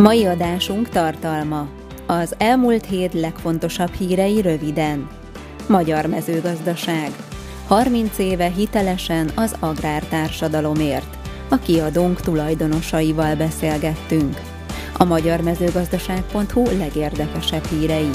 Mai adásunk tartalma. Az elmúlt hét legfontosabb hírei röviden. Magyar mezőgazdaság. 30 éve hitelesen az agrártársadalomért. A kiadónk tulajdonosaival beszélgettünk. A magyar mezőgazdaság.hu legérdekesebb hírei.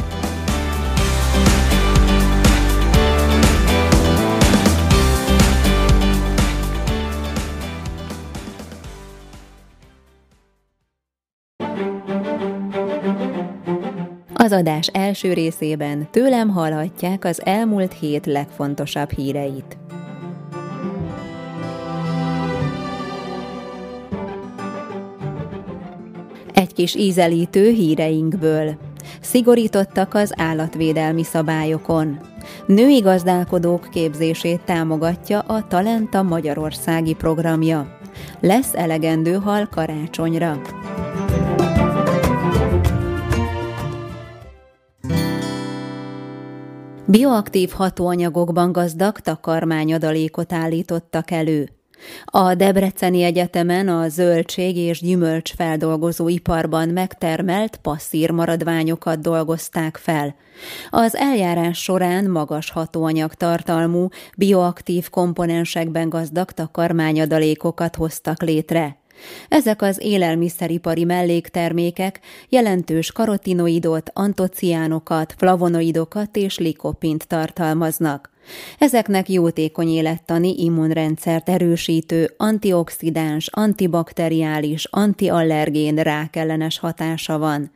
Az adás első részében tőlem hallhatják az elmúlt hét legfontosabb híreit. Egy kis ízelítő híreinkből. Szigorítottak az állatvédelmi szabályokon. Női gazdálkodók képzését támogatja a Talenta Magyarországi programja. Lesz elegendő hal karácsonyra. Bioaktív hatóanyagokban gazdag takarmányadalékot állítottak elő. A Debreceni Egyetemen a zöldség és gyümölcs feldolgozó iparban megtermelt passzír maradványokat dolgozták fel. Az eljárás során magas hatóanyag tartalmú, bioaktív komponensekben gazdag takarmányadalékokat hoztak létre. Ezek az élelmiszeripari melléktermékek jelentős karotinoidot, antociánokat, flavonoidokat és likopint tartalmaznak. Ezeknek jótékony élettani immunrendszert erősítő, antioxidáns, antibakteriális, antiallergén rákellenes hatása van.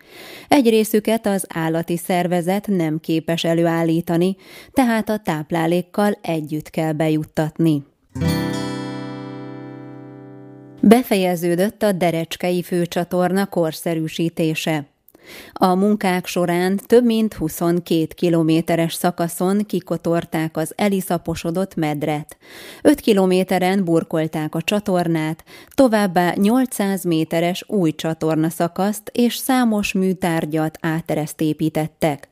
Egy részüket az állati szervezet nem képes előállítani, tehát a táplálékkal együtt kell bejuttatni. Befejeződött a Derecskei főcsatorna korszerűsítése. A munkák során több mint 22 kilométeres szakaszon kikotorták az eliszaposodott medret. 5 kilométeren burkolták a csatornát, továbbá 800 méteres új csatorna szakaszt és számos műtárgyat átereszt építettek.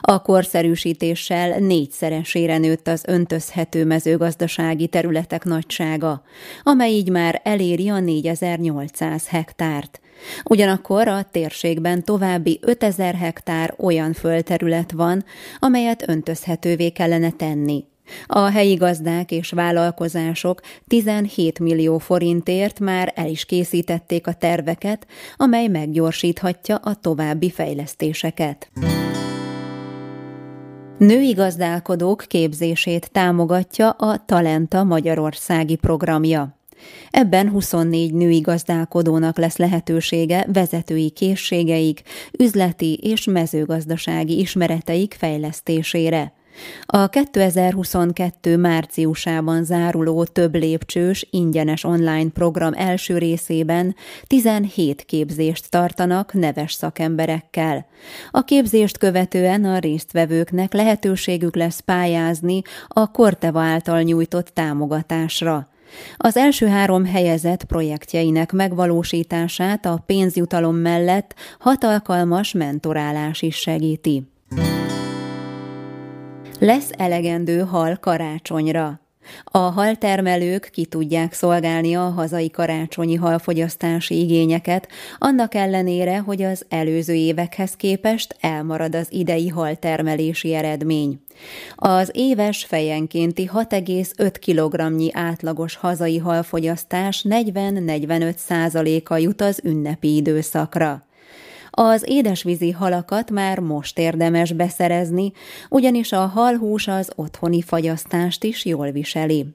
A korszerűsítéssel négyszeresére nőtt az öntözhető mezőgazdasági területek nagysága, amely így már eléri a 4800 hektárt. Ugyanakkor a térségben további 5000 hektár olyan földterület van, amelyet öntözhetővé kellene tenni. A helyi gazdák és vállalkozások 17 millió forintért már el is készítették a terveket, amely meggyorsíthatja a további fejlesztéseket. Női gazdálkodók képzését támogatja a Talenta Magyarországi programja. Ebben 24 női gazdálkodónak lesz lehetősége vezetői készségeik, üzleti és mezőgazdasági ismereteik fejlesztésére. A 2022 márciusában záruló több lépcsős, ingyenes online program első részében 17 képzést tartanak neves szakemberekkel. A képzést követően a résztvevőknek lehetőségük lesz pályázni a Korteva által nyújtott támogatásra. Az első három helyezett projektjeinek megvalósítását a pénzjutalom mellett hat alkalmas mentorálás is segíti. Lesz elegendő hal karácsonyra. A haltermelők ki tudják szolgálni a hazai karácsonyi halfogyasztási igényeket, annak ellenére, hogy az előző évekhez képest elmarad az idei haltermelési eredmény. Az éves fejenkénti 6,5 kg átlagos hazai halfogyasztás 40-45 százaléka jut az ünnepi időszakra. Az édesvízi halakat már most érdemes beszerezni, ugyanis a halhús az otthoni fagyasztást is jól viseli.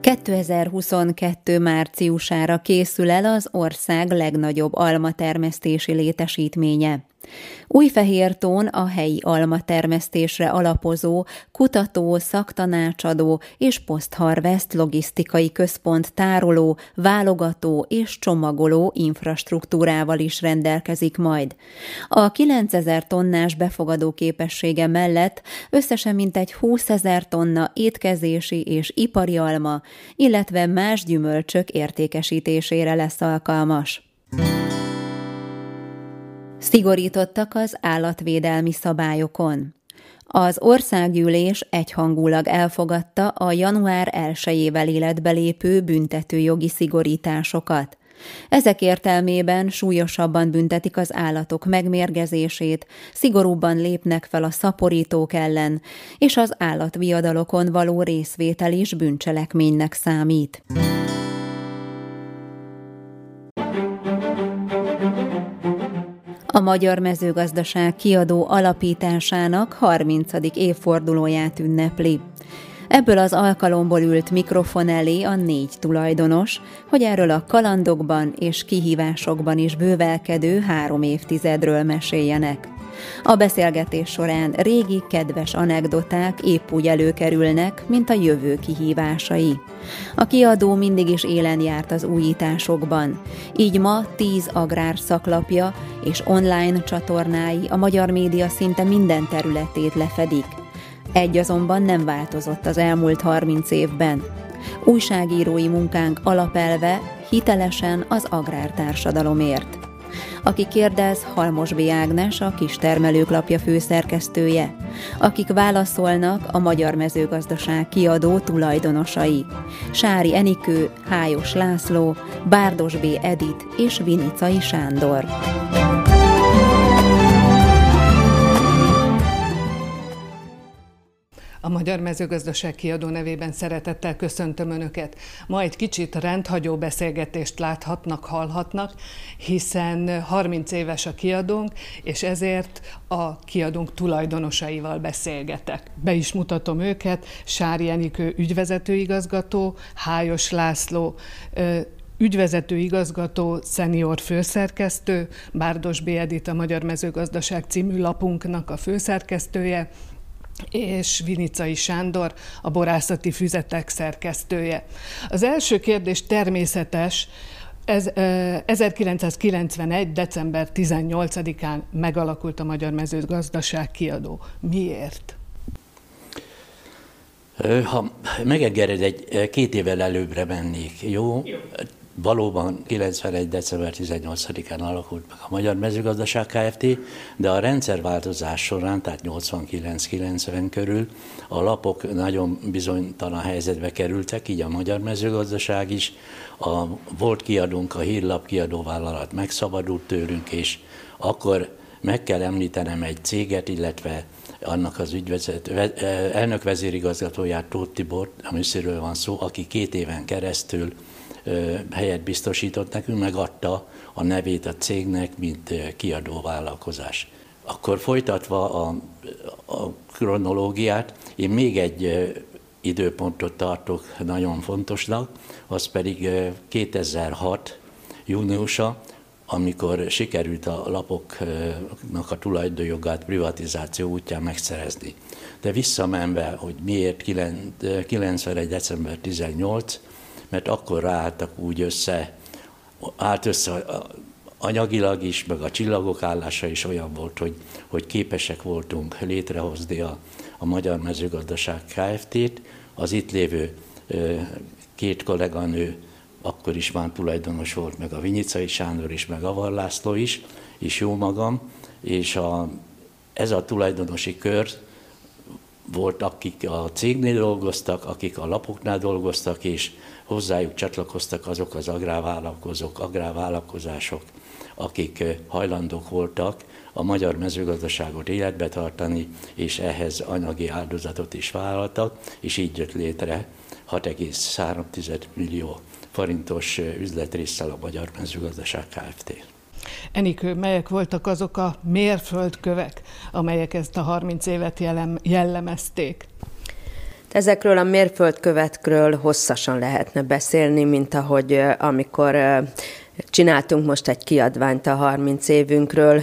2022. márciusára készül el az ország legnagyobb almatermesztési létesítménye. Újfehértón a helyi alma termesztésre alapozó, kutató, szaktanácsadó és posztharvest logisztikai központ tároló, válogató és csomagoló infrastruktúrával is rendelkezik majd. A 9000 tonnás befogadó képessége mellett összesen mintegy 20 ezer tonna étkezési és ipari alma, illetve más gyümölcsök értékesítésére lesz alkalmas. Szigorítottak az állatvédelmi szabályokon. Az országgyűlés egyhangulag elfogadta a január 1-ével életbe lépő büntetőjogi szigorításokat. Ezek értelmében súlyosabban büntetik az állatok megmérgezését, szigorúbban lépnek fel a szaporítók ellen, és az állatviadalokon való részvétel is bűncselekménynek számít. Magyar Mezőgazdaság kiadó alapításának 30. évfordulóját ünnepli. Ebből az alkalomból ült mikrofon elé a négy tulajdonos, hogy erről a kalandokban és kihívásokban is bővelkedő három évtizedről meséljenek. A beszélgetés során régi, kedves anekdoták épp úgy előkerülnek, mint a jövő kihívásai. A kiadó mindig is élen járt az újításokban, így ma tíz agrár szaklapja és online csatornái a magyar média szinte minden területét lefedik. Egy azonban nem változott az elmúlt 30 évben. Újságírói munkánk alapelve hitelesen az agrártársadalomért. Aki kérdez, Halmos B. Ágnes, a Kistermelők lapja főszerkesztője. Akik válaszolnak, a Magyar Mezőgazdaság kiadó tulajdonosai. Sári Enikő, Hájos László, Bárdos B. Edit és Vinicai Sándor. A Magyar Mezőgazdaság kiadó nevében szeretettel köszöntöm Önöket. Ma egy kicsit rendhagyó beszélgetést láthatnak, hallhatnak, hiszen 30 éves a kiadónk, és ezért a kiadónk tulajdonosaival beszélgetek. Be is mutatom őket, Sári Enikő ügyvezetőigazgató, Hájos László ügyvezető igazgató, szenior főszerkesztő, Bárdos B. A Magyar Mezőgazdaság című lapunknak a főszerkesztője, és Vinicai Sándor, a borászati füzetek szerkesztője. Az első kérdés természetes, ez, 1991. december 18-án megalakult a Magyar Mezőgazdaság kiadó. Miért? Ha megengeded, egy két évvel előbbre mennék, jó? jó. Valóban 91. december 18-án alakult meg a Magyar Mezőgazdaság Kft., de a rendszerváltozás során, tehát 89-90 körül a lapok nagyon bizonytalan helyzetbe kerültek, így a Magyar Mezőgazdaság is. A volt kiadónk, a hírlap kiadóvállalat megszabadult tőlünk, és akkor meg kell említenem egy céget, illetve annak az ügyvezet, elnök vezérigazgatóját, Tóth Tibor, a műszerről van szó, aki két éven keresztül helyet biztosított nekünk, megadta a nevét a cégnek, mint kiadó vállalkozás. Akkor folytatva a, a kronológiát, én még egy időpontot tartok nagyon fontosnak, az pedig 2006 júniusa, amikor sikerült a lapoknak a tulajdonjogát privatizáció útján megszerezni. De visszamenve, hogy miért 91. december 18, mert akkor ráálltak úgy össze, állt össze anyagilag is, meg a csillagok állása is olyan volt, hogy, hogy képesek voltunk létrehozni a, a Magyar Mezőgazdaság Kft-t. Az itt lévő két kolléganő akkor is már tulajdonos volt, meg a Vinyicai Sándor is, meg a László is, és jó magam, és a, ez a tulajdonosi kör volt, akik a cégnél dolgoztak, akik a lapoknál dolgoztak, és hozzájuk csatlakoztak azok az agrárvállalkozók, agrárvállalkozások, akik hajlandók voltak a magyar mezőgazdaságot életbe tartani, és ehhez anyagi áldozatot is vállaltak, és így jött létre 6,3 millió forintos üzletrészsel a Magyar Mezőgazdaság Kft. Enikő, melyek voltak azok a mérföldkövek, amelyek ezt a 30 évet jellemezték? Ezekről a mérföldkövetkről hosszasan lehetne beszélni, mint ahogy amikor Csináltunk most egy kiadványt a 30 évünkről,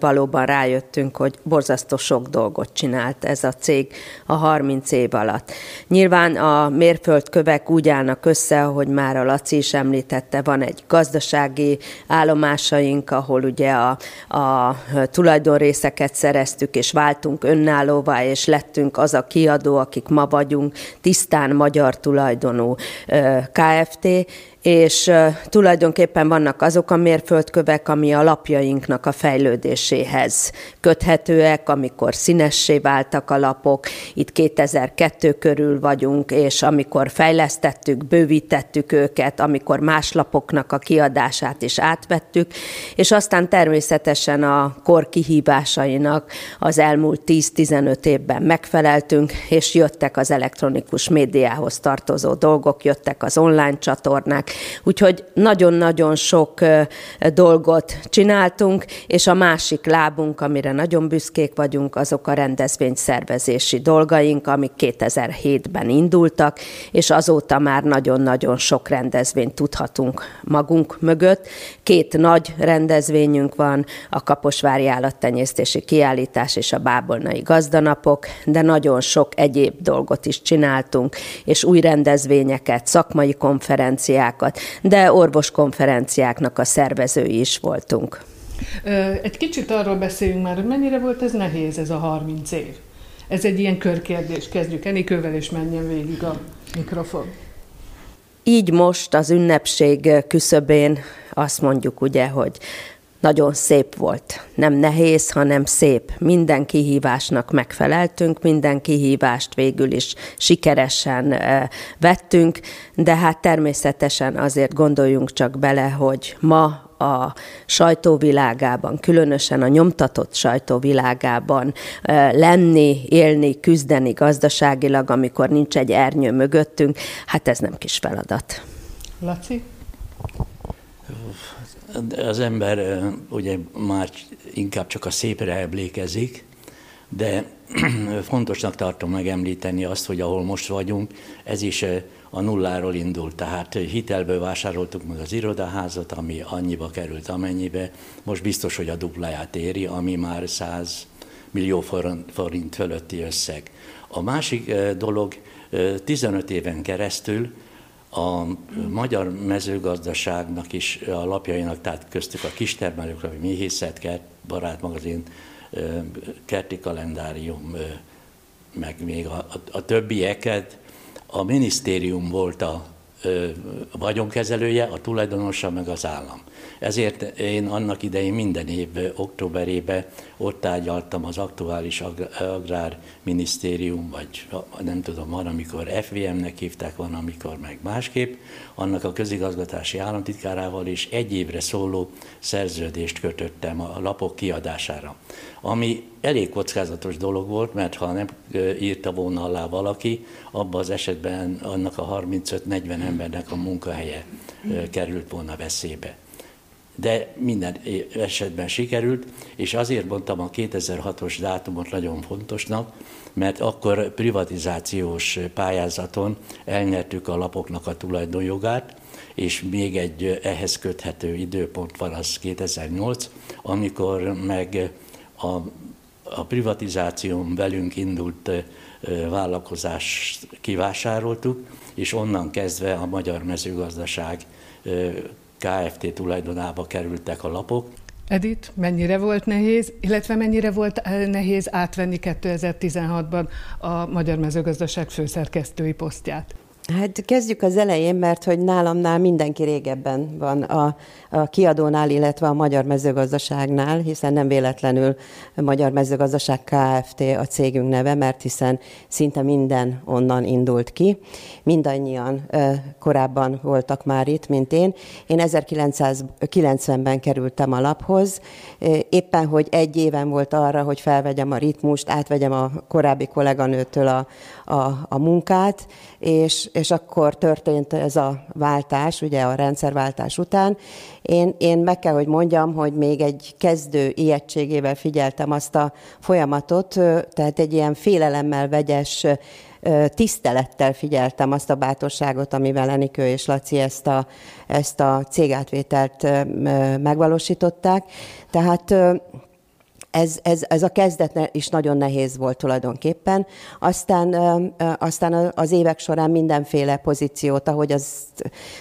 valóban rájöttünk, hogy borzasztó sok dolgot csinált ez a cég a 30 év alatt. Nyilván a mérföldkövek úgy állnak össze, ahogy már a Laci is említette, van egy gazdasági állomásaink, ahol ugye a, a tulajdonrészeket szereztük, és váltunk önállóvá, és lettünk az a kiadó, akik ma vagyunk, tisztán magyar tulajdonú KFT, és tulajdonképpen vannak azok a mérföldkövek, ami a lapjainknak a fejlődéséhez köthetőek, amikor színessé váltak a lapok. Itt 2002 körül vagyunk, és amikor fejlesztettük, bővítettük őket, amikor más lapoknak a kiadását is átvettük, és aztán természetesen a kor kihívásainak az elmúlt 10-15 évben megfeleltünk, és jöttek az elektronikus médiához tartozó dolgok, jöttek az online csatornák, Úgyhogy nagyon-nagyon sok dolgot csináltunk, és a másik lábunk, amire nagyon büszkék vagyunk, azok a rendezvényszervezési dolgaink, amik 2007-ben indultak, és azóta már nagyon-nagyon sok rendezvényt tudhatunk magunk mögött. Két nagy rendezvényünk van, a Kaposvári Állattenyésztési Kiállítás és a Bábolnai Gazdanapok, de nagyon sok egyéb dolgot is csináltunk, és új rendezvényeket, szakmai konferenciákat, konferenciákat, de orvoskonferenciáknak a szervezői is voltunk. Egy kicsit arról beszéljünk már, hogy mennyire volt ez nehéz ez a 30 év. Ez egy ilyen körkérdés. Kezdjük Enikővel, és menjen végig a mikrofon. Így most az ünnepség küszöbén azt mondjuk ugye, hogy nagyon szép volt. Nem nehéz, hanem szép. Minden kihívásnak megfeleltünk, minden kihívást végül is sikeresen vettünk, de hát természetesen azért gondoljunk csak bele, hogy ma a sajtóvilágában, különösen a nyomtatott sajtóvilágában lenni, élni, küzdeni gazdaságilag, amikor nincs egy ernyő mögöttünk, hát ez nem kis feladat. Laci? Az ember ugye már inkább csak a szépre emlékezik, de fontosnak tartom megemlíteni azt, hogy ahol most vagyunk, ez is a nulláról indult. Tehát hitelből vásároltuk meg az irodaházat, ami annyiba került, amennyibe. Most biztos, hogy a dupláját éri, ami már 100 millió forint fölötti összeg. A másik dolog, 15 éven keresztül a magyar mezőgazdaságnak is a lapjainak, tehát köztük a kistermelők, a méhészetkert, barátmagazin, kerti kalendárium, meg még a, a, a többieket, a minisztérium volt a vagyonkezelője, a tulajdonosa, meg az állam. Ezért én annak idején minden év októberében ott tárgyaltam az aktuális agrárminisztérium, vagy nem tudom, van, amikor FVM-nek hívták, van, amikor meg másképp, annak a közigazgatási államtitkárával is egy évre szóló szerződést kötöttem a lapok kiadására. Ami elég kockázatos dolog volt, mert ha nem írta volna alá valaki, abban az esetben annak a 35-40 embernek a munkahelye került volna veszélybe. De minden esetben sikerült, és azért mondtam a 2006-os dátumot nagyon fontosnak, mert akkor privatizációs pályázaton elnyertük a lapoknak a tulajdonjogát, és még egy ehhez köthető időpont van, az 2008, amikor meg a, a privatizáción velünk indult vállalkozást kivásároltuk, és onnan kezdve a magyar mezőgazdaság KFT tulajdonába kerültek a lapok. Edith, mennyire volt nehéz, illetve mennyire volt nehéz átvenni 2016-ban a Magyar Mezőgazdaság főszerkesztői posztját? Hát kezdjük az elején, mert hogy nálamnál mindenki régebben van a, a kiadónál, illetve a Magyar Mezőgazdaságnál, hiszen nem véletlenül Magyar Mezőgazdaság Kft. a cégünk neve, mert hiszen szinte minden onnan indult ki. Mindannyian korábban voltak már itt, mint én. Én 1990-ben kerültem a laphoz, éppen, hogy egy éven volt arra, hogy felvegyem a ritmust, átvegyem a korábbi kolléganőtől a, a, a munkát, és, és akkor történt ez a váltás, ugye a rendszerváltás után. Én, én meg kell, hogy mondjam, hogy még egy kezdő ijegységével figyeltem azt a folyamatot, tehát egy ilyen félelemmel vegyes tisztelettel figyeltem azt a bátorságot, amivel Enikő és Laci ezt a, ezt a cégátvételt megvalósították. Tehát ez, ez, ez a kezdet is nagyon nehéz volt tulajdonképpen. Aztán, aztán az évek során mindenféle pozíciót, ahogy az,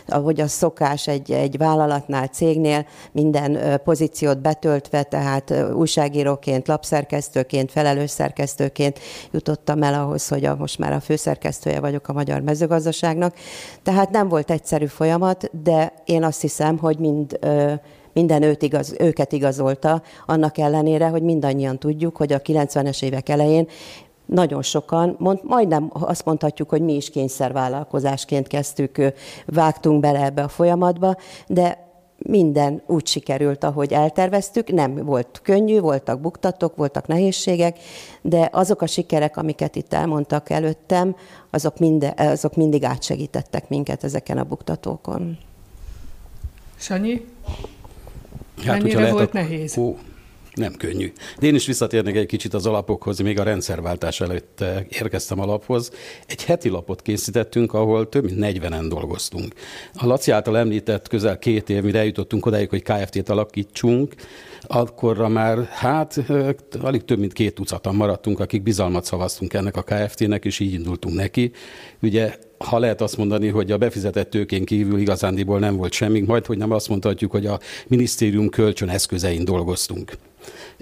ahogy az szokás egy, egy vállalatnál, cégnél, minden pozíciót betöltve, tehát újságíróként, lapszerkesztőként, felelős szerkesztőként jutottam el ahhoz, hogy a, most már a főszerkesztője vagyok a magyar mezőgazdaságnak. Tehát nem volt egyszerű folyamat, de én azt hiszem, hogy mind minden őt igaz, őket igazolta, annak ellenére, hogy mindannyian tudjuk, hogy a 90-es évek elején nagyon sokan, mond, majdnem azt mondhatjuk, hogy mi is kényszervállalkozásként kezdtük, vágtunk bele ebbe a folyamatba, de minden úgy sikerült, ahogy elterveztük. Nem volt könnyű, voltak buktatók, voltak nehézségek, de azok a sikerek, amiket itt elmondtak előttem, azok, minde, azok mindig átsegítettek minket ezeken a buktatókon. Sanyi? Hát, Mennyire lehet, volt nehéz? Ó, nem könnyű. De én is visszatérnék egy kicsit az alapokhoz, még a rendszerváltás előtt eh, érkeztem a laphoz. Egy heti lapot készítettünk, ahol több mint 40-en dolgoztunk. A Laci által említett közel két év, mire eljutottunk odáig, hogy KFT-t alakítsunk, akkorra már hát eh, alig több mint két tucatan maradtunk, akik bizalmat szavaztunk ennek a KFT-nek, és így indultunk neki. Ugye ha lehet azt mondani, hogy a befizetett tőkén kívül igazándiból nem volt semmi, majd hogy nem azt mondhatjuk, hogy a minisztérium kölcsön eszközein dolgoztunk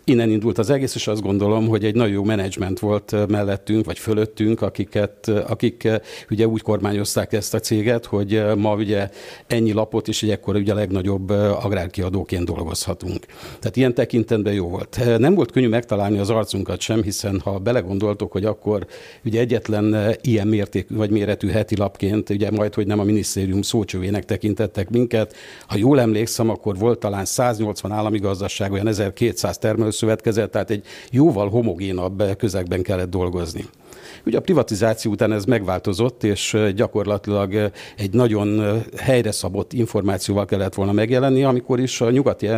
innen indult az egész, és azt gondolom, hogy egy nagyon jó menedzsment volt mellettünk, vagy fölöttünk, akiket, akik ugye úgy kormányozták ezt a céget, hogy ma ugye ennyi lapot, és egy ekkor ugye a legnagyobb agrárkiadóként dolgozhatunk. Tehát ilyen tekintetben jó volt. Nem volt könnyű megtalálni az arcunkat sem, hiszen ha belegondoltok, hogy akkor ugye egyetlen ilyen mértékű vagy méretű heti lapként, ugye majd, hogy nem a minisztérium szócsövének tekintettek minket, ha jól emlékszem, akkor volt talán 180 állami gazdaság, olyan 1200 termelő szövetkezet, tehát egy jóval homogénabb közegben kellett dolgozni. Ugye a privatizáció után ez megváltozott, és gyakorlatilag egy nagyon helyre szabott információval kellett volna megjelenni, amikor is a nyugati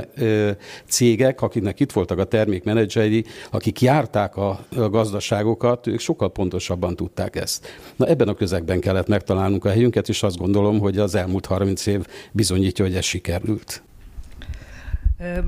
cégek, akiknek itt voltak a termékmenedzseri, akik járták a gazdaságokat, ők sokkal pontosabban tudták ezt. Na ebben a közegben kellett megtalálnunk a helyünket, és azt gondolom, hogy az elmúlt 30 év bizonyítja, hogy ez sikerült.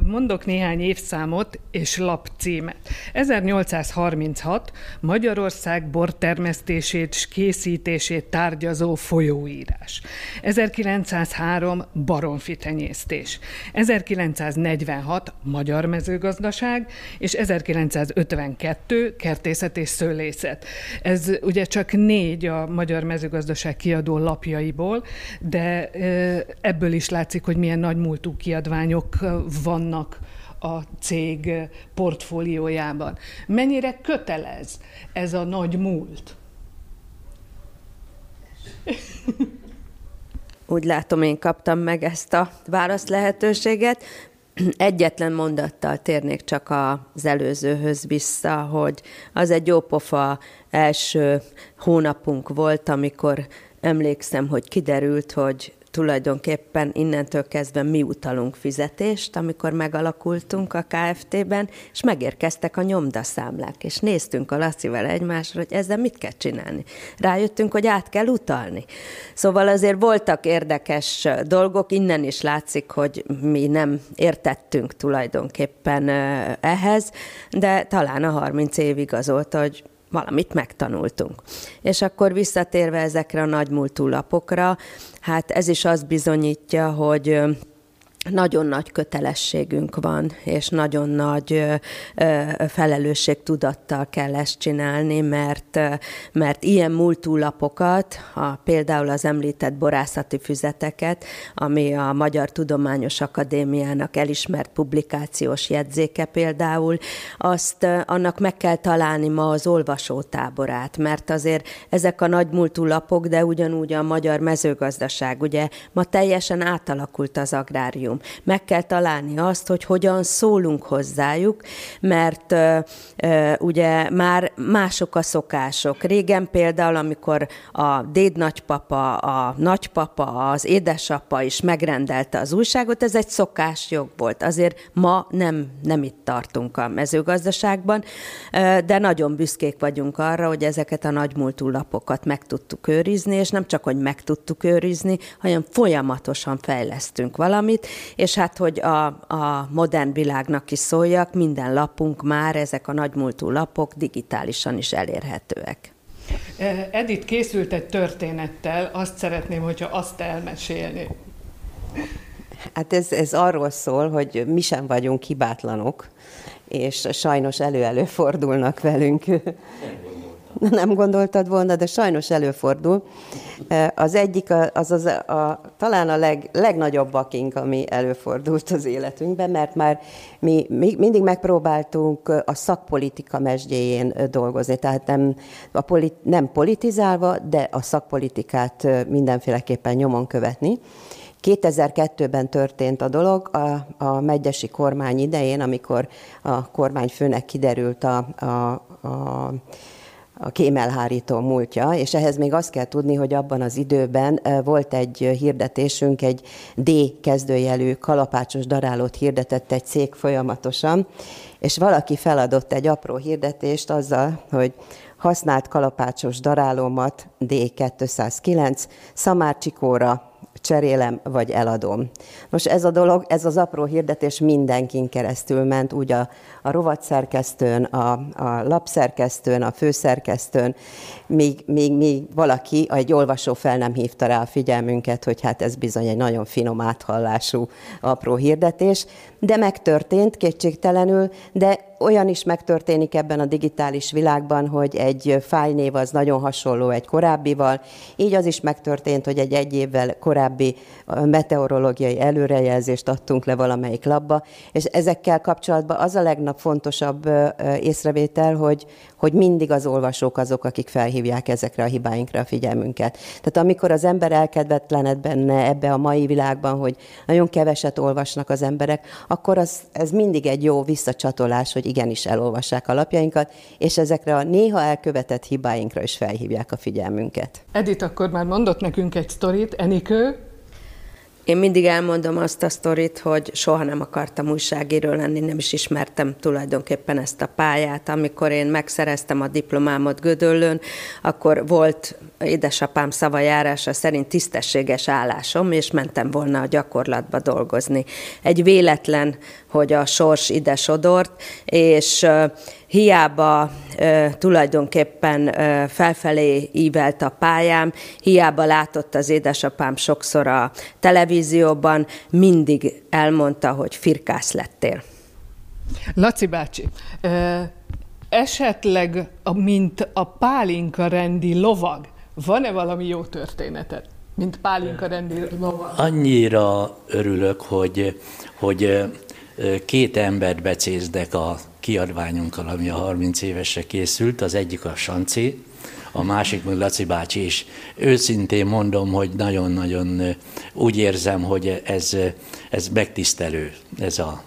Mondok néhány évszámot és lapcímet. 1836 Magyarország bortermesztését és készítését tárgyazó folyóírás. 1903 baromfitenyésztés. 1946 Magyar mezőgazdaság, és 1952 kertészet és szőlészet. Ez ugye csak négy a Magyar Mezőgazdaság kiadó lapjaiból, de ebből is látszik, hogy milyen nagymúltú kiadványok vannak a cég portfóliójában. Mennyire kötelez ez a nagy múlt? Úgy látom, én kaptam meg ezt a válasz lehetőséget. Egyetlen mondattal térnék csak az előzőhöz vissza, hogy az egy jópofa első hónapunk volt, amikor emlékszem, hogy kiderült, hogy tulajdonképpen innentől kezdve mi utalunk fizetést, amikor megalakultunk a KFT-ben, és megérkeztek a nyomdaszámlák, és néztünk a Lacival egymásra, hogy ezzel mit kell csinálni. Rájöttünk, hogy át kell utalni. Szóval azért voltak érdekes dolgok, innen is látszik, hogy mi nem értettünk tulajdonképpen ehhez, de talán a 30 év igazolta, hogy valamit megtanultunk. És akkor visszatérve ezekre a nagymúltú lapokra, hát ez is azt bizonyítja, hogy nagyon nagy kötelességünk van, és nagyon nagy felelősségtudattal kell ezt csinálni, mert, mert ilyen múltúlapokat, a, például az említett borászati füzeteket, ami a Magyar Tudományos Akadémiának elismert publikációs jegyzéke például, azt annak meg kell találni ma az olvasótáborát, mert azért ezek a nagy múltúlapok, de ugyanúgy a magyar mezőgazdaság, ugye ma teljesen átalakult az agrárium, kritérium. Meg kell találni azt, hogy hogyan szólunk hozzájuk, mert ugye már mások a szokások. Régen például, amikor a dédnagypapa, a nagypapa, az édesapa is megrendelte az újságot, ez egy szokásjog volt. Azért ma nem, nem itt tartunk a mezőgazdaságban, de nagyon büszkék vagyunk arra, hogy ezeket a nagymúltú lapokat meg tudtuk őrizni, és nem csak, hogy meg tudtuk őrizni, hanem folyamatosan fejlesztünk valamit, és hát, hogy a, a modern világnak is szóljak, minden lapunk már, ezek a nagymúltú lapok digitálisan is elérhetőek. Edith készült egy történettel, azt szeretném, hogyha azt elmesélni. Hát ez, ez arról szól, hogy mi sem vagyunk hibátlanok, és sajnos elő-elő fordulnak velünk. Nem gondoltad volna, de sajnos előfordul. Az egyik, az, az a, a, talán a leg, legnagyobb bakink, ami előfordult az életünkben, mert már mi, mi mindig megpróbáltunk a szakpolitika mesdjéjén dolgozni, tehát nem, a polit, nem politizálva, de a szakpolitikát mindenféleképpen nyomon követni. 2002-ben történt a dolog, a, a megyesi kormány idején, amikor a kormányfőnek kiderült a, a, a a kémelhárító múltja, és ehhez még azt kell tudni, hogy abban az időben volt egy hirdetésünk, egy D kezdőjelű kalapácsos darálót hirdetett egy cég folyamatosan, és valaki feladott egy apró hirdetést azzal, hogy használt kalapácsos darálómat D209 Szamárcsikóra cserélem, vagy eladom. Most ez a dolog, ez az apró hirdetés mindenkin keresztül ment, úgy a, a rovatszerkesztőn, a, a lapszerkesztőn, a főszerkesztőn, míg, míg, míg valaki, egy olvasó fel nem hívta rá a figyelmünket, hogy hát ez bizony egy nagyon finom áthallású apró hirdetés, de megtörtént kétségtelenül, de olyan is megtörténik ebben a digitális világban, hogy egy fájnév az nagyon hasonló egy korábbival, így az is megtörtént, hogy egy egy évvel korábbi meteorológiai előrejelzést adtunk le valamelyik labba, és ezekkel kapcsolatban az a legfontosabb észrevétel, hogy, hogy mindig az olvasók azok, akik felhívják ezekre a hibáinkra a figyelmünket. Tehát amikor az ember elkedvetlened benne ebbe a mai világban, hogy nagyon keveset olvasnak az emberek, akkor az, ez mindig egy jó visszacsatolás, hogy igenis elolvassák a lapjainkat, és ezekre a néha elkövetett hibáinkra is felhívják a figyelmünket. Edith akkor már mondott nekünk egy sztorit, Enikő, én mindig elmondom azt a sztorit, hogy soha nem akartam újságíró lenni, nem is ismertem tulajdonképpen ezt a pályát. Amikor én megszereztem a diplomámot Gödöllön, akkor volt édesapám szavajárása szerint tisztességes állásom, és mentem volna a gyakorlatba dolgozni. Egy véletlen, hogy a sors ide sodort, és hiába e, tulajdonképpen e, felfelé ívelt a pályám, hiába látott az édesapám sokszor a televízióban, mindig elmondta, hogy firkász lettél. Laci bácsi, e, esetleg, mint a pálinka rendi lovag, van-e valami jó történetet? Mint pálinka rendi lovag? Annyira örülök, hogy, hogy két embert becézdek a kiadványunkkal, ami a 30 évesre készült, az egyik a Sanci, a másik meg Laci bácsi is. Őszintén mondom, hogy nagyon-nagyon úgy érzem, hogy ez, ez megtisztelő, ez a,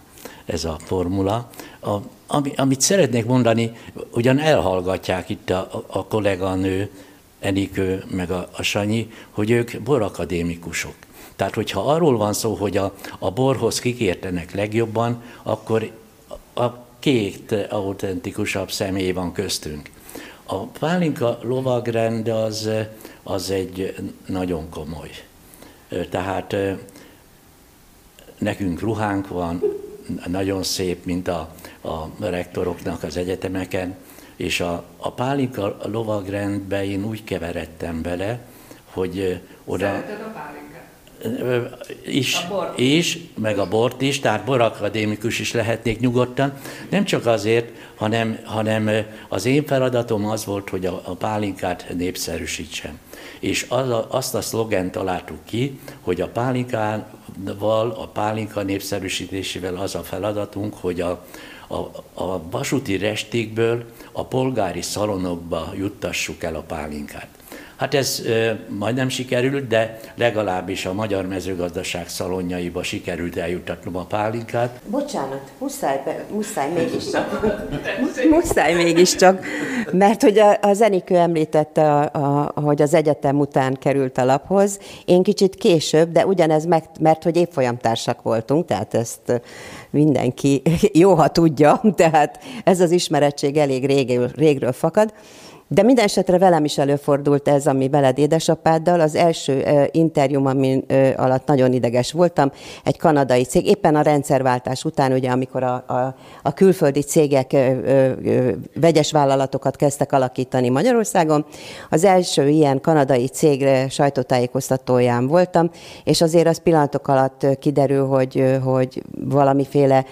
ez a formula. A, ami, amit szeretnék mondani, ugyan elhallgatják itt a, a kolléganő, Enikő, meg a, a Sanyi, hogy ők borakadémikusok. Tehát, hogyha arról van szó, hogy a, a borhoz kikértenek legjobban, akkor a két autentikusabb személy van köztünk. A pálinka lovagrend az, az egy nagyon komoly. Tehát nekünk ruhánk van, nagyon szép, mint a, a rektoroknak az egyetemeken, és a, a pálinka lovagrendbe én úgy keveredtem bele, hogy oda... Szereted a pálinka? Is, is, meg a bort is, tehát borakadémikus is lehetnék nyugodtan. Nem csak azért, hanem, hanem az én feladatom az volt, hogy a, a pálinkát népszerűsítsem. És az a, azt a szlogent találtuk ki, hogy a pálinkával, a pálinka népszerűsítésével az a feladatunk, hogy a, a, a vasúti restékből a polgári szalonokba juttassuk el a pálinkát. Hát ez majdnem sikerült, de legalábbis a Magyar Mezőgazdaság szalonjaiba sikerült eljutatnom a pálinkát. Bocsánat, muszáj, be, muszáj mégiscsak. muszáj mégiscsak, mert hogy a, a Zenikő említette, a, a, hogy az egyetem után került a laphoz. Én kicsit később, de ugyanez meg, mert hogy évfolyamtársak voltunk, tehát ezt mindenki jó, ha tudja, tehát ez az ismerettség elég régről, régről fakad. De minden esetre velem is előfordult ez, ami veled édesapáddal. Az első uh, interjúm, ami alatt nagyon ideges voltam, egy kanadai cég, éppen a rendszerváltás után, ugye, amikor a, a, a külföldi cégek vegyes vállalatokat kezdtek alakítani Magyarországon, az első ilyen kanadai cégre sajtótájékoztatóján voltam, és azért az pillanatok alatt kiderül, hogy, hogy valamiféle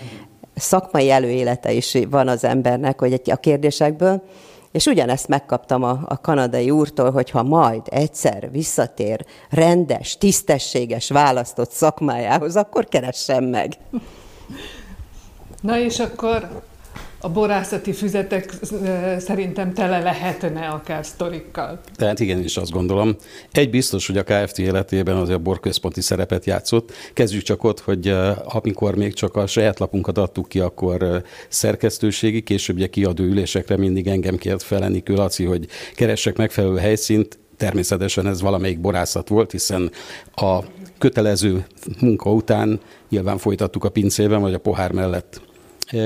szakmai előélete is van az embernek, hogy a kérdésekből, és ugyanezt megkaptam a, a kanadai úrtól, hogy ha majd egyszer visszatér rendes, tisztességes, választott szakmájához, akkor keressen meg. Na és akkor a borászati füzetek szerintem tele lehetne akár sztorikkal. Tehát igen, is azt gondolom. Egy biztos, hogy a KFT életében az a borközponti szerepet játszott. Kezdjük csak ott, hogy amikor még csak a saját lapunkat adtuk ki, akkor szerkesztőségi, később ugye kiadó ülésekre mindig engem kért fel Enikő Laci, hogy keressek megfelelő helyszínt, Természetesen ez valamelyik borászat volt, hiszen a kötelező munka után nyilván folytattuk a pincében, vagy a pohár mellett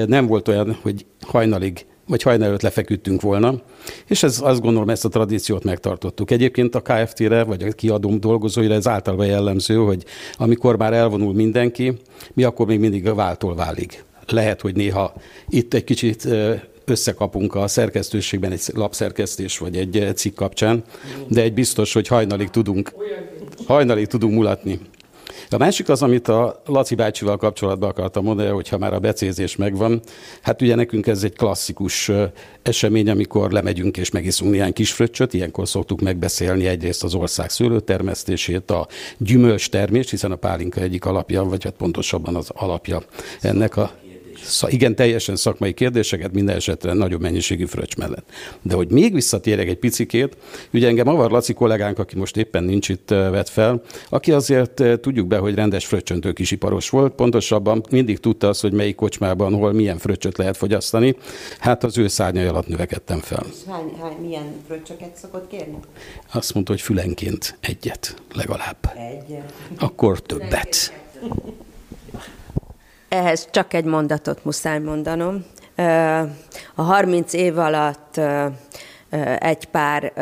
nem volt olyan, hogy hajnalig vagy hajnal előtt lefeküdtünk volna, és ez, azt gondolom, ezt a tradíciót megtartottuk. Egyébként a KFT-re, vagy a kiadóm dolgozóira ez általában jellemző, hogy amikor már elvonul mindenki, mi akkor még mindig a váltól válik. Lehet, hogy néha itt egy kicsit összekapunk a szerkesztőségben egy lapszerkesztés vagy egy cikk kapcsán, de egy biztos, hogy hajnalig tudunk, hajnalig tudunk mulatni. A másik az, amit a Laci bácsival kapcsolatban akartam mondani, hogyha már a becézés megvan, hát ugye nekünk ez egy klasszikus esemény, amikor lemegyünk és megiszunk néhány kis fröccsöt, ilyenkor szoktuk megbeszélni egyrészt az ország szőlőtermesztését, a gyümölcs termést, hiszen a pálinka egyik alapja, vagy hát pontosabban az alapja ennek a igen, teljesen szakmai kérdéseket, minden esetre nagyobb mennyiségű fröccs mellett. De hogy még visszatérek egy picikét, ugye engem Avar Laci kollégánk, aki most éppen nincs itt, vett fel, aki azért tudjuk be, hogy rendes fröccsöntő kisiparos volt, pontosabban mindig tudta azt, hogy melyik kocsmában, hol milyen fröccsöt lehet fogyasztani. Hát az ő szárnyai alatt növekedtem fel. Hány, hány, milyen fröccsöket szokott kérni? Azt mondta, hogy fülenként egyet legalább. Egyet. Akkor többet. Ehhez csak egy mondatot muszáj mondanom. A 30 év alatt egy pár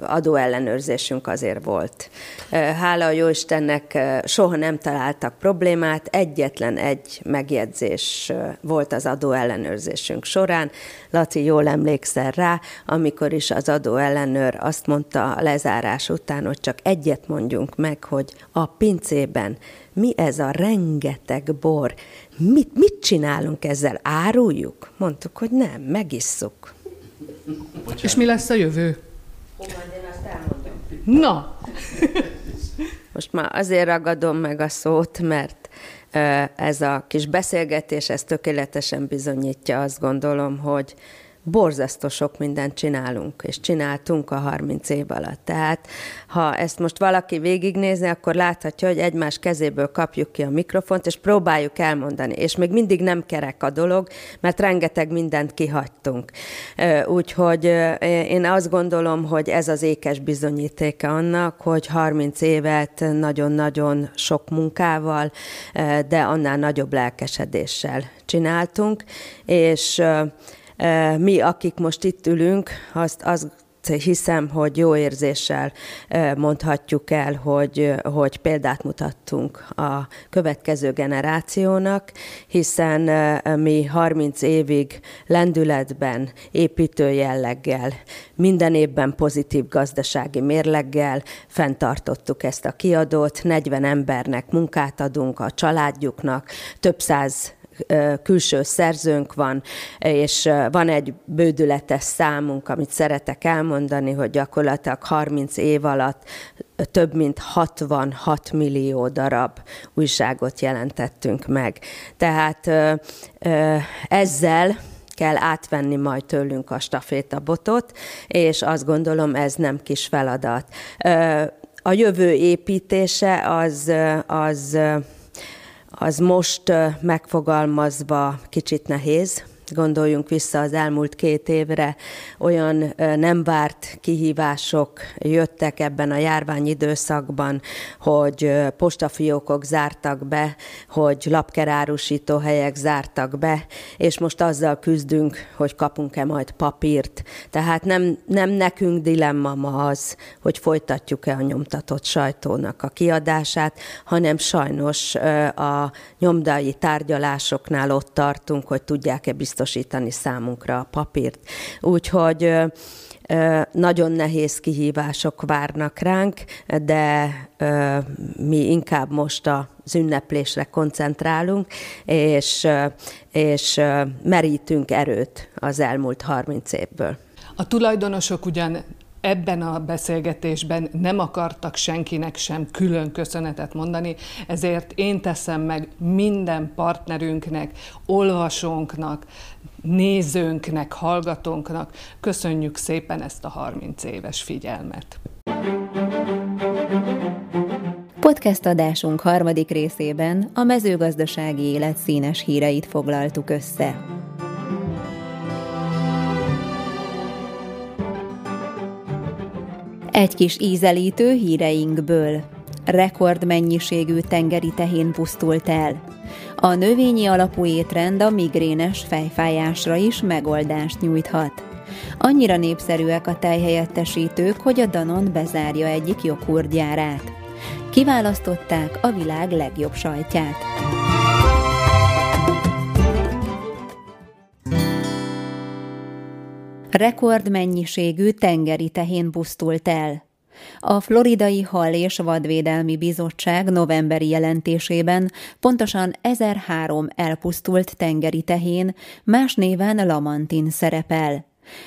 adóellenőrzésünk azért volt. Hála a Jóistennek soha nem találtak problémát, egyetlen egy megjegyzés volt az adóellenőrzésünk során. Laci, jól emlékszel rá, amikor is az adóellenőr azt mondta a lezárás után, hogy csak egyet mondjunk meg, hogy a pincében mi ez a rengeteg bor, mit, mit csinálunk ezzel, áruljuk? Mondtuk, hogy nem, megisszuk. Bocsánat. És mi lesz a jövő? Majd én azt elmondom. Na! Most már azért ragadom meg a szót, mert ez a kis beszélgetés, ez tökéletesen bizonyítja, azt gondolom, hogy borzasztó sok mindent csinálunk, és csináltunk a 30 év alatt. Tehát, ha ezt most valaki végignézi, akkor láthatja, hogy egymás kezéből kapjuk ki a mikrofont, és próbáljuk elmondani. És még mindig nem kerek a dolog, mert rengeteg mindent kihagytunk. Úgyhogy én azt gondolom, hogy ez az ékes bizonyítéka annak, hogy 30 évet nagyon-nagyon sok munkával, de annál nagyobb lelkesedéssel csináltunk, és mi, akik most itt ülünk, azt, azt hiszem, hogy jó érzéssel mondhatjuk el, hogy, hogy példát mutattunk a következő generációnak, hiszen mi 30 évig lendületben, építő jelleggel, minden évben pozitív gazdasági mérleggel fenntartottuk ezt a kiadót, 40 embernek munkát adunk a családjuknak, több száz külső szerzőnk van, és van egy bődületes számunk, amit szeretek elmondani, hogy gyakorlatilag 30 év alatt több mint 66 millió darab újságot jelentettünk meg. Tehát ezzel kell átvenni majd tőlünk a stafétabotot, és azt gondolom ez nem kis feladat. A jövő építése az, az, az most megfogalmazva kicsit nehéz, Gondoljunk vissza az elmúlt két évre, olyan nem várt kihívások jöttek ebben a járványidőszakban, hogy postafiókok zártak be, hogy lapkerárusító helyek zártak be, és most azzal küzdünk, hogy kapunk-e majd papírt. Tehát nem, nem nekünk dilemma ma az, hogy folytatjuk-e a nyomtatott sajtónak a kiadását, hanem sajnos a nyomdai tárgyalásoknál ott tartunk, hogy tudják-e biztos biztosítani számunkra a papírt. Úgyhogy nagyon nehéz kihívások várnak ránk, de mi inkább most az ünneplésre koncentrálunk, és, és merítünk erőt az elmúlt 30 évből. A tulajdonosok ugyan ebben a beszélgetésben nem akartak senkinek sem külön köszönetet mondani, ezért én teszem meg minden partnerünknek, olvasónknak, nézőnknek, hallgatónknak. Köszönjük szépen ezt a 30 éves figyelmet. Podcast adásunk harmadik részében a mezőgazdasági élet színes híreit foglaltuk össze. Egy kis ízelítő híreinkből. Rekordmennyiségű tengeri tehén pusztult el. A növényi alapú étrend a migrénes fejfájásra is megoldást nyújthat. Annyira népszerűek a tejhelyettesítők, hogy a Danon bezárja egyik joghurtgyárát. Kiválasztották a világ legjobb sajtját. Rekordmennyiségű tengeri tehén pusztult el. A Floridai Hal és Vadvédelmi Bizottság novemberi jelentésében pontosan 1003 elpusztult tengeri tehén, más néven lamantin szerepel.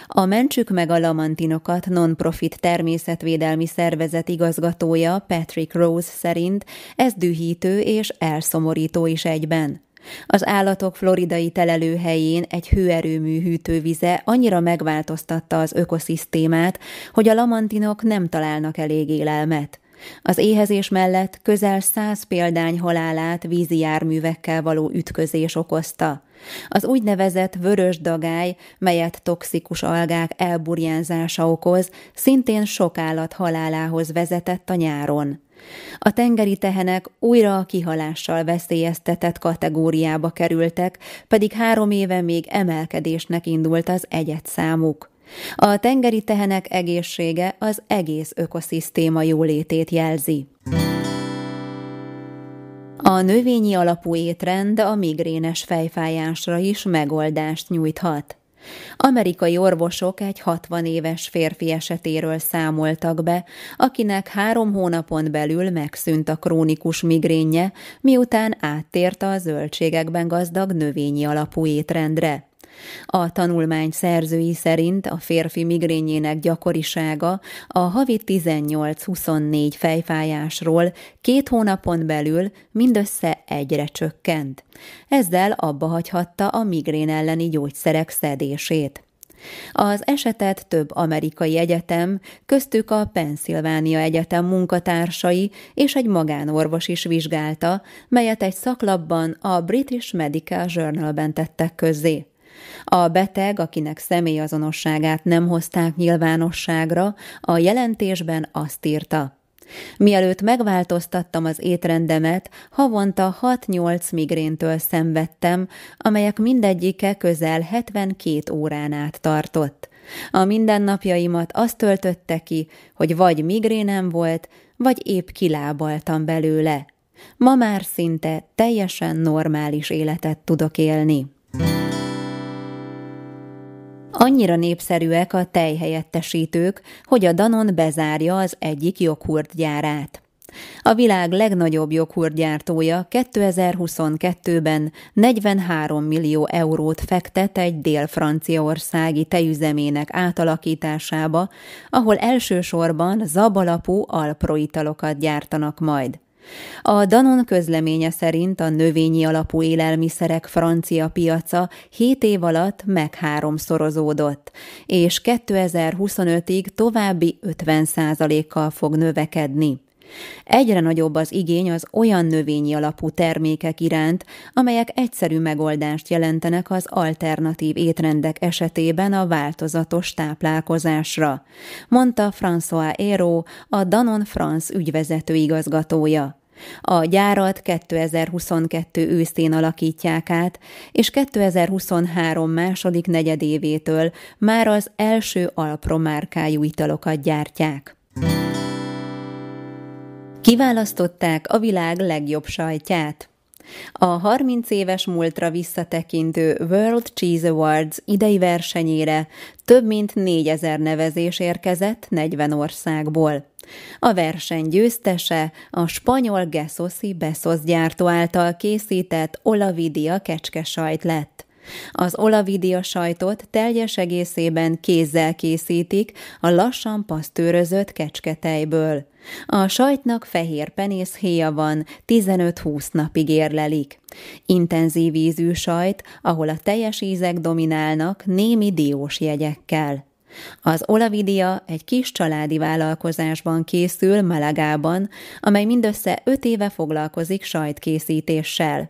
A Mentsük meg a Lamantinokat non-profit természetvédelmi szervezet igazgatója Patrick Rose szerint ez dühítő és elszomorító is egyben. Az állatok floridai telelőhelyén egy hőerőmű hűtővize annyira megváltoztatta az ökoszisztémát, hogy a lamantinok nem találnak elég élelmet. Az éhezés mellett közel száz példány halálát vízi járművekkel való ütközés okozta. Az úgynevezett vörös dagály, melyet toxikus algák elburjánzása okoz, szintén sok állat halálához vezetett a nyáron. A tengeri tehenek újra a kihalással veszélyeztetett kategóriába kerültek, pedig három éve még emelkedésnek indult az egyet számuk. A tengeri tehenek egészsége az egész ökoszisztéma jólétét jelzi. A növényi alapú étrend a migrénes fejfájásra is megoldást nyújthat. Amerikai orvosok egy 60 éves férfi esetéről számoltak be, akinek három hónapon belül megszűnt a krónikus migrénye, miután áttért a zöldségekben gazdag növényi alapú étrendre. A tanulmány szerzői szerint a férfi migrényének gyakorisága a havi 18-24 fejfájásról két hónapon belül mindössze egyre csökkent. Ezzel abba hagyhatta a migrén elleni gyógyszerek szedését. Az esetet több amerikai egyetem, köztük a Pennsylvania Egyetem munkatársai és egy magánorvos is vizsgálta, melyet egy szaklapban a British Medical Journal-ben tettek közzé. A beteg, akinek személyazonosságát nem hozták nyilvánosságra, a jelentésben azt írta. Mielőtt megváltoztattam az étrendemet, havonta 6-8 migréntől szenvedtem, amelyek mindegyike közel 72 órán át tartott. A mindennapjaimat azt töltötte ki, hogy vagy migrénem volt, vagy épp kilábaltam belőle. Ma már szinte teljesen normális életet tudok élni. Annyira népszerűek a tejhelyettesítők, hogy a Danon bezárja az egyik joghurtgyárát. A világ legnagyobb joghurtgyártója 2022-ben 43 millió eurót fektet egy dél-franciaországi tejüzemének átalakításába, ahol elsősorban zabalapú alproitalokat gyártanak majd. A Danon közleménye szerint a növényi alapú élelmiszerek francia piaca 7 év alatt meg háromszorozódott, és 2025-ig további 50% kal fog növekedni. Egyre nagyobb az igény az olyan növényi alapú termékek iránt, amelyek egyszerű megoldást jelentenek az alternatív étrendek esetében a változatos táplálkozásra, mondta François Hérault, a Danon France ügyvezető igazgatója. A gyárat 2022 őszén alakítják át, és 2023 második negyedévétől már az első alpromárkájú italokat gyártják. Kiválasztották a világ legjobb sajtját. A 30 éves múltra visszatekintő World Cheese Awards idei versenyére több mint 4000 nevezés érkezett 40 országból. A verseny győztese a spanyol Gesoszi Besos gyártó által készített Olavidia kecskesajt lett. Az olavidia sajtot teljes egészében kézzel készítik a lassan pasztőrözött kecsketejből. A sajtnak fehér penész héja van, 15-20 napig érlelik. Intenzív ízű sajt, ahol a teljes ízek dominálnak némi diós jegyekkel. Az Olavidia egy kis családi vállalkozásban készül Malagában, amely mindössze öt éve foglalkozik sajtkészítéssel.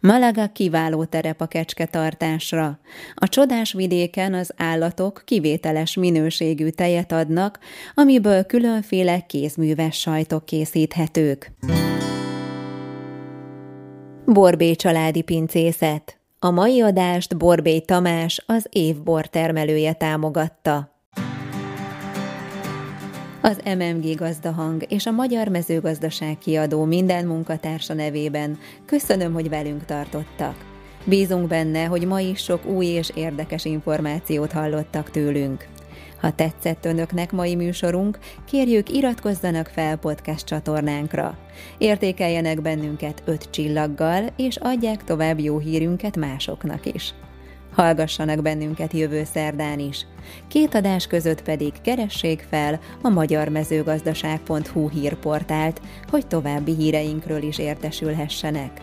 Malaga kiváló terep a kecsketartásra. A csodás vidéken az állatok kivételes minőségű tejet adnak, amiből különféle kézműves sajtok készíthetők. Borbé családi pincészet a mai adást Borbé Tamás, az évbor termelője támogatta. Az MMG Gazdahang és a Magyar Mezőgazdaság kiadó minden munkatársa nevében köszönöm, hogy velünk tartottak. Bízunk benne, hogy ma is sok új és érdekes információt hallottak tőlünk. Ha tetszett önöknek mai műsorunk, kérjük iratkozzanak fel podcast csatornánkra. Értékeljenek bennünket öt csillaggal, és adják tovább jó hírünket másoknak is. Hallgassanak bennünket jövő szerdán is. Két adás között pedig keressék fel a magyarmezőgazdaság.hu hírportált, hogy további híreinkről is értesülhessenek.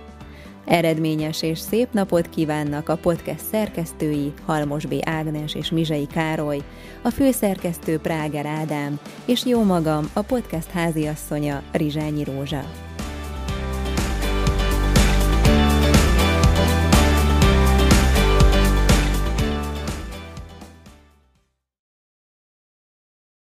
Eredményes és szép napot kívánnak a podcast szerkesztői Halmos B. Ágnes és Mizsei Károly, a főszerkesztő Práger Ádám, és jó magam, a podcast háziasszonya Rizsányi Rózsa.